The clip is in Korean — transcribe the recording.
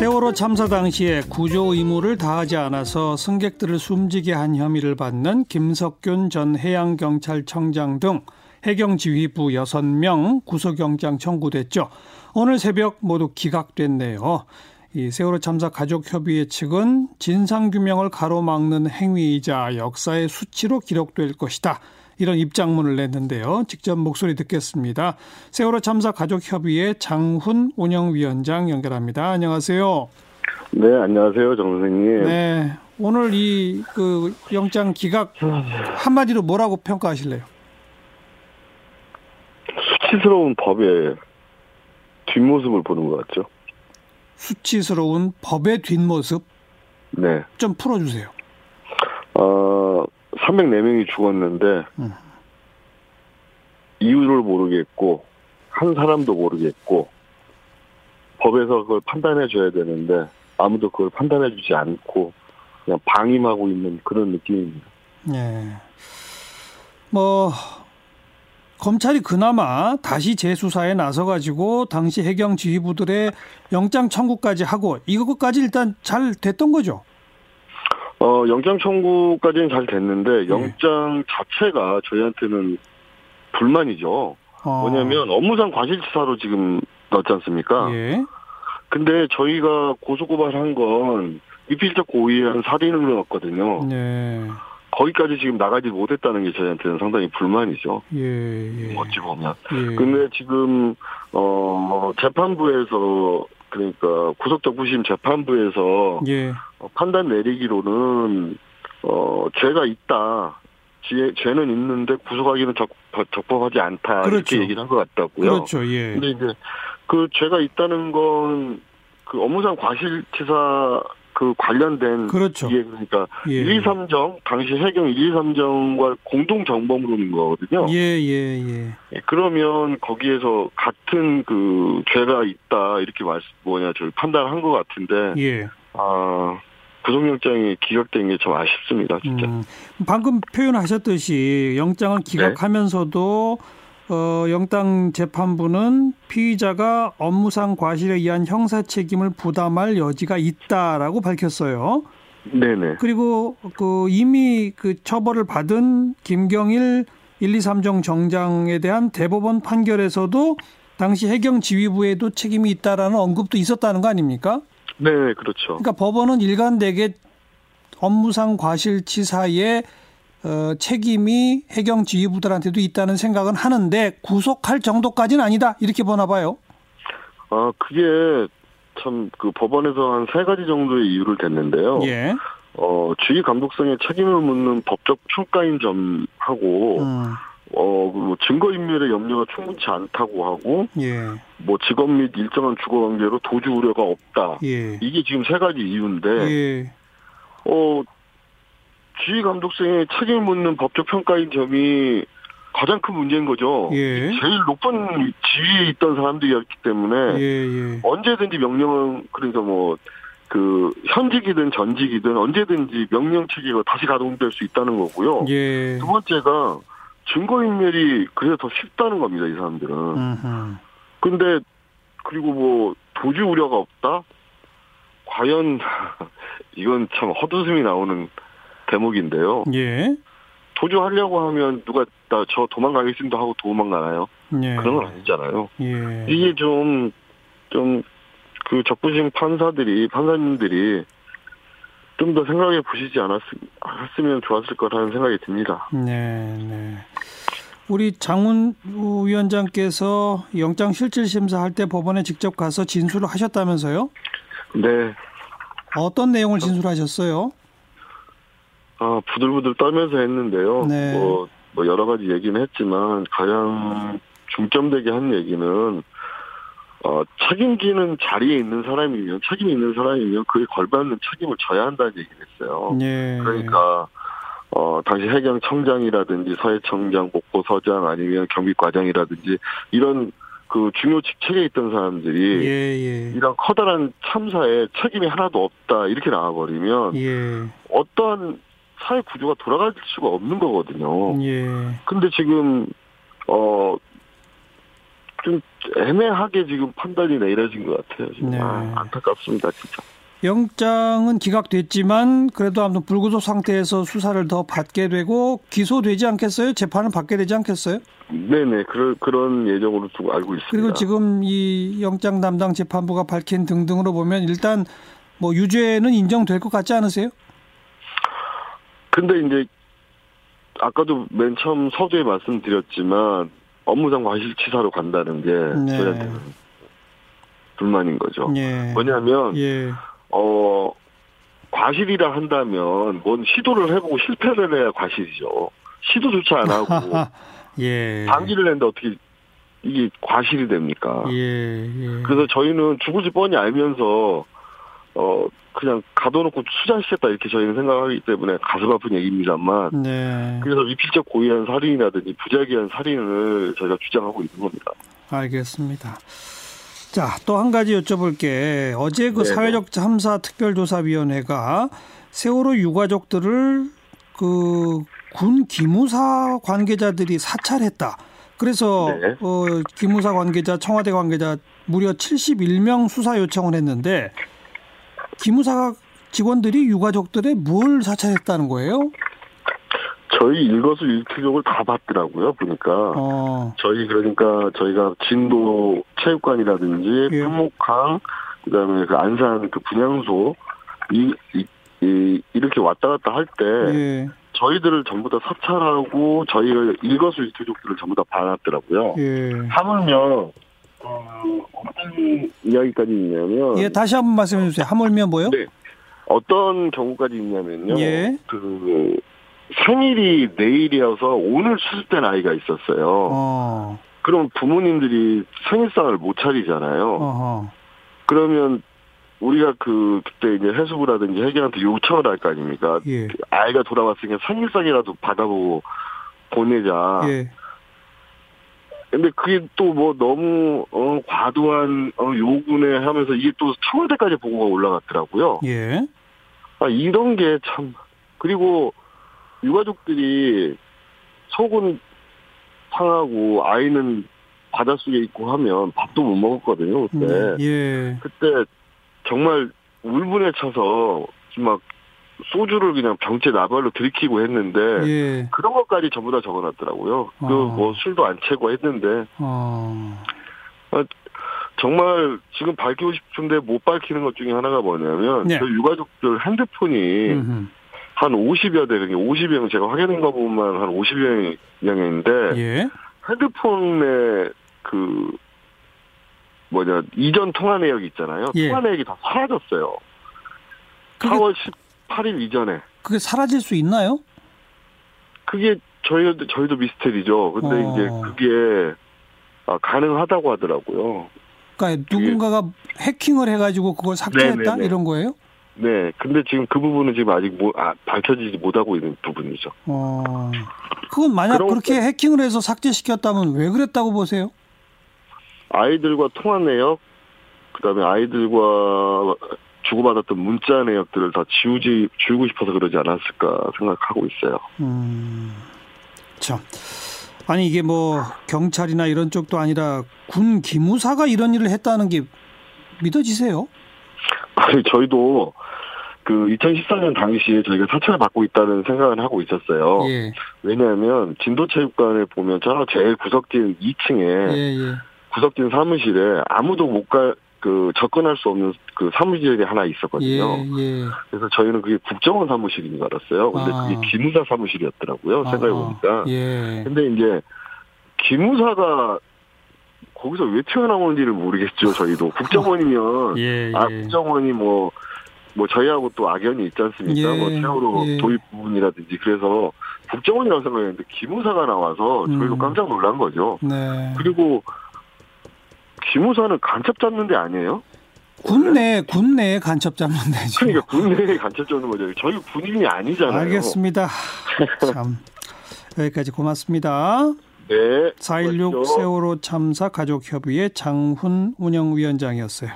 세월호 참사 당시에 구조 의무를 다하지 않아서 승객들을 숨지게 한 혐의를 받는 김석균 전 해양경찰청장 등 해경 지휘부 6명 구속영장 청구됐죠. 오늘 새벽 모두 기각됐네요. 이 세월호 참사 가족협의회 측은 진상규명을 가로막는 행위이자 역사의 수치로 기록될 것이다. 이런 입장문을 냈는데요. 직접 목소리 듣겠습니다. 세월호 참사 가족협의회 장훈 운영위원장 연결합니다. 안녕하세요. 네, 안녕하세요, 정 선생님. 네, 오늘 이 그 영장 기각 한마디로 뭐라고 평가하실래요? 수치스러운 법의 뒷모습을 보는 것 같죠. 수치스러운 법의 뒷모습 네. 좀 풀어주세요. 어, 304명이 죽었는데 음. 이유를 모르겠고 한 사람도 모르겠고 법에서 그걸 판단해 줘야 되는데 아무도 그걸 판단해 주지 않고 그냥 방임하고 있는 그런 느낌입니다. 예. 뭐 검찰이 그나마 다시 재수사에 나서 가지고 당시 해경 지휘부들의 영장 청구까지 하고 이것까지 일단 잘 됐던 거죠. 어, 영장 청구까지는 잘 됐는데 영장 자체가 저희한테는 불만이죠. 어. 뭐냐면 업무상 과실치사로 지금 넣었지 않습니까? 예. 근데 저희가 고소고발한 건 미필적 고의에 한 살인으로 넣었거든요. 네. 거기까지 지금 나가지 못했다는 게 저희한테는 상당히 불만이죠. 예. 예. 어찌 보면. 예. 근데 지금 어 재판부에서 그러니까 구속적부심 재판부에서 예. 어, 판단 내리기로는 어 죄가 있다. 죄, 죄는 있는데 구속하기는 적, 적법하지 않다 그렇죠. 이렇게 얘기를 한 것 같다고요. 그렇죠. 예. 근데 이제 그 죄가 있다는 건 그 업무상 과실치사 그 관련된 그렇죠. 이게 그러니까 예. 1, 2, 3정 당시 해경 1, 2, 3정과 공동 정범으로는 거거든요. 예, 예, 예. 예, 그러면 거기에서 같은 그 죄가 있다 이렇게 말 뭐냐 저 판단한 것 같은데 예. 아 구속영장이 기각된 게 좀 아쉽습니다 진짜. 음, 방금 표현하셨듯이 영장을 네. 기각하면서도 어, 영장 재판부는 피의자가 업무상 과실에 의한 형사 책임을 부담할 여지가 있다라고 밝혔어요. 네네. 그리고 그 이미 그 처벌을 받은 김경일 1, 2, 3정 정장에 대한 대법원 판결에서도 당시 해경 지휘부에도 책임이 있다라는 언급도 있었다는 거 아닙니까? 네 그렇죠. 그러니까 법원은 일관되게 업무상 과실치사의 어, 책임이 해경 지휘부들한테도 있다는 생각은 하는데 구속할 정도까지는 아니다 이렇게 보나 봐요. 아 그게 참 그 법원에서 한 세 가지 정도의 이유를 댔는데요. 예. 어 주의 감독성에 책임을 묻는 법적 평가인 점하고 음, 어, 그리고 증거 인멸의 염려가 충분치 않다고 하고, 예. 뭐 직업 및 일정한 주거 관계로 도주 우려가 없다. 예. 이게 지금 세 가지 이유인데, 예. 어, 지휘 감독성에 책임을 묻는 법적 평가인 점이 가장 큰 문제인 거죠. 예. 제일 높은 지위에 있던 사람들이었기 때문에, 예. 예. 언제든지 명령은, 그러니까 뭐, 그, 현직이든 전직이든 언제든지 명령 체계가 다시 가동될 수 있다는 거고요. 예. 두 번째가 증거 인멸이 그래서 더 쉽다는 겁니다, 이 사람들은. 음흠. 근데, 그리고 뭐, 도주 우려가 없다? 과연, 이건 참 헛웃음이 나오는 대목인데요. 예. 도주하려고 하면 누가, 나 저 도망가겠습니다 하고 도망가나요? 예. 그런 건 아니잖아요. 예. 이게 좀, 좀, 그 적부심 판사들이, 판사님들이 좀 더 생각해 보시지 않았, 않았으면 좋았을 거라는 생각이 듭니다. 네, 네. 우리 장훈 위원장께서 영장 실질 심사할 때 법원에 직접 가서 진술을 하셨다면서요? 네. 어떤 내용을 진술하셨어요? 아, 부들부들 떨면서 했는데요. 네. 뭐, 뭐, 여러 가지 얘기는 했지만, 가장 중점되게 한 얘기는, 어, 책임지는 자리에 있는 사람이면, 책임이 있는 사람이면 그에 걸맞는 책임을 져야 한다는 얘기를 했어요. 예. 그러니까, 어, 당시 해경청장이라든지 서해청장, 복고서장 아니면 경비과장이라든지 이런 그 중요 직책에 있던 사람들이 예, 예. 이런 커다란 참사에 책임이 하나도 없다 이렇게 나와버리면 예. 어떠한 사회 구조가 돌아갈 수가 없는 거거든요. 예. 근데 지금 어 좀 애매하게 지금 판단이 내려진 것 같아요. 지금 네. 아, 안타깝습니다, 진짜. 영장은 기각됐지만 그래도 아무튼 불구속 상태에서 수사를 더 받게 되고 기소되지 않겠어요? 재판을 받게 되지 않겠어요? 네네, 그런 그런 예정으로 두고 알고 있습니다. 그리고 지금 이 영장 담당 재판부가 밝힌 등등으로 보면 일단 뭐 유죄는 인정될 것 같지 않으세요? 근데 이제 아까도 맨 처음 서두에 말씀드렸지만 업무상 과실치사로 간다는 게 네. 저희한테는 불만인 거죠. 예. 뭐냐면 예. 어 과실이라 한다면 뭔 시도를 해보고 실패를 해야 과실이죠. 시도조차 안 하고 예. 방기를 냈는데 어떻게 이게 과실이 됩니까? 예. 예. 그래서 저희는 죽을 지 뻔히 알면서 어 그냥 가둬놓고 수장시켰다 이렇게 저희는 생각하기 때문에 가슴 아픈 얘기입니다만 네. 그래서 위필적 고의한 살인이라든지 부작위한 살인을 저희가 주장하고 있는 겁니다. 알겠습니다. 자, 또 한 가지 여쭤볼 게. 어제 그 네네. 사회적 참사 특별조사위원회가 세월호 유가족들을 그 군 기무사 관계자들이 사찰했다. 그래서 네. 어, 기무사 관계자, 청와대 관계자 무려 71명 수사 요청을 했는데 기무사 직원들이 유가족들의 뭘 사찰했다는 거예요? 저희 일거수일투족을 다 봤더라고요 보니까 어, 저희 그러니까 저희가 진도 체육관이라든지 예. 품목항 그다음에 그 안산 그 분향소 이, 이, 이 이렇게 왔다 갔다 할때 예, 저희들을 전부 다 사찰하고 저희를 일거수일투족들을 전부 다 봐놨더라고요. 예. 하물며 어, 어떤 이야기까지 있냐면 예, 다시 한번 말씀해 주세요. 하물며 뭐요? 네. 어떤 경우까지 있냐면요. 예. 그 생일이 내일이어서 오늘 수습된 아이가 있었어요. 어, 그럼 부모님들이 생일상을 못 차리잖아요. 어허. 그러면 우리가 그 그때 이제 해수부라든지 해경한테 요청을 할 거 아닙니까? 예, 아이가 돌아왔으니까 생일상이라도 받아보고 보내자. 예. 근데 그게 또 뭐 너무 어 과도한 어 요구네 하면서 이게 또 청와대까지 보고가 올라갔더라고요. 예. 아 이런 게 참 그리고 유가족들이 속은 상하고 아이는 바닷속에 있고 하면 밥도 못 먹었거든요 그때 음, 예. 그때 정말 울분에 차서 막 소주를 그냥 병째 나발로 들이키고 했는데 예. 그런 것까지 전부 다 적어놨더라고요. 그 어. 뭐 술도 안 채고 했는데 어. 정말 지금 밝히고 싶은데 못 밝히는 것 중에 하나가 뭐냐면 네. 저 유가족들 핸드폰이 음흠. 한 50여 대, 그게 50명 제가 확인한 거 보면 한 50여 명인데 예. 핸드폰에 그 뭐냐 이전 통화 내역 있잖아요. 예. 통화 내역이 다 사라졌어요. 그게- 4월 18일 이전에 그게 사라질 수 있나요? 그게 저희도 저희도 미스테리죠. 근데 어. 이제 그게 아, 가능하다고 하더라고요. 그러니까 누군가가 해킹을 해가지고 그걸 삭제했다 네네네. 이런 거예요? 네, 근데 지금 그 부분은 지금 아직 뭐, 아, 밝혀지지 못하고 있는 부분이죠. 어. 그건 만약 그런 그렇게 해킹을 해서 삭제시켰다면 왜 그랬다고 보세요? 아이들과 통화 내역, 그다음에 아이들과 주고받았던 문자 내역들을 다 지우지 지우고 싶어서 그러지 않았을까 생각하고 있어요. 음. 참. 아니 이게 뭐 경찰이나 이런 쪽도 아니라 군 기무사가 이런 일을 했다는 게 믿어지세요? 아니 저희도 그 2014년 당시에 저희가 사찰을 받고 있다는 생각을 하고 있었어요. 예. 왜냐하면 진도체육관을 보면 저 제일 구석진 2층에 예, 예. 구석진 사무실에 아무도 못 갈 그 접근할 수 없는 그 사무실이 하나 예, 있었거든요. 예. 그래서 저희는 그게 국정원 사무실인 줄 알았어요. 근데 아. 그게 기무사 사무실이었더라고요. 생각해 보니까. 예. 근데 이제 기무사가 거기서 왜 튀어나오는지를 모르겠죠. 저희도 국정원이면 예, 아 예. 국정원이 뭐뭐 저희하고 또 악연이 있지 않습니까? 예, 뭐 세월호 예. 도입 부분이라든지 그래서 국정원이라고 생각했는데 기무사가 나와서 저희도 음. 깜짝 놀란 거죠. 네. 그리고 기무사는 간첩 잡는 데 아니에요? 군내 군내에 간첩 잡는 데죠. 그러니까 군내에 간첩 잡는 거죠. 저희 군인이 아니잖아요. 알겠습니다. 참 여기까지 고맙습니다. 네. 4.16 고맙죠. 세월호 참사 가족협의회 장훈 운영위원장이었어요.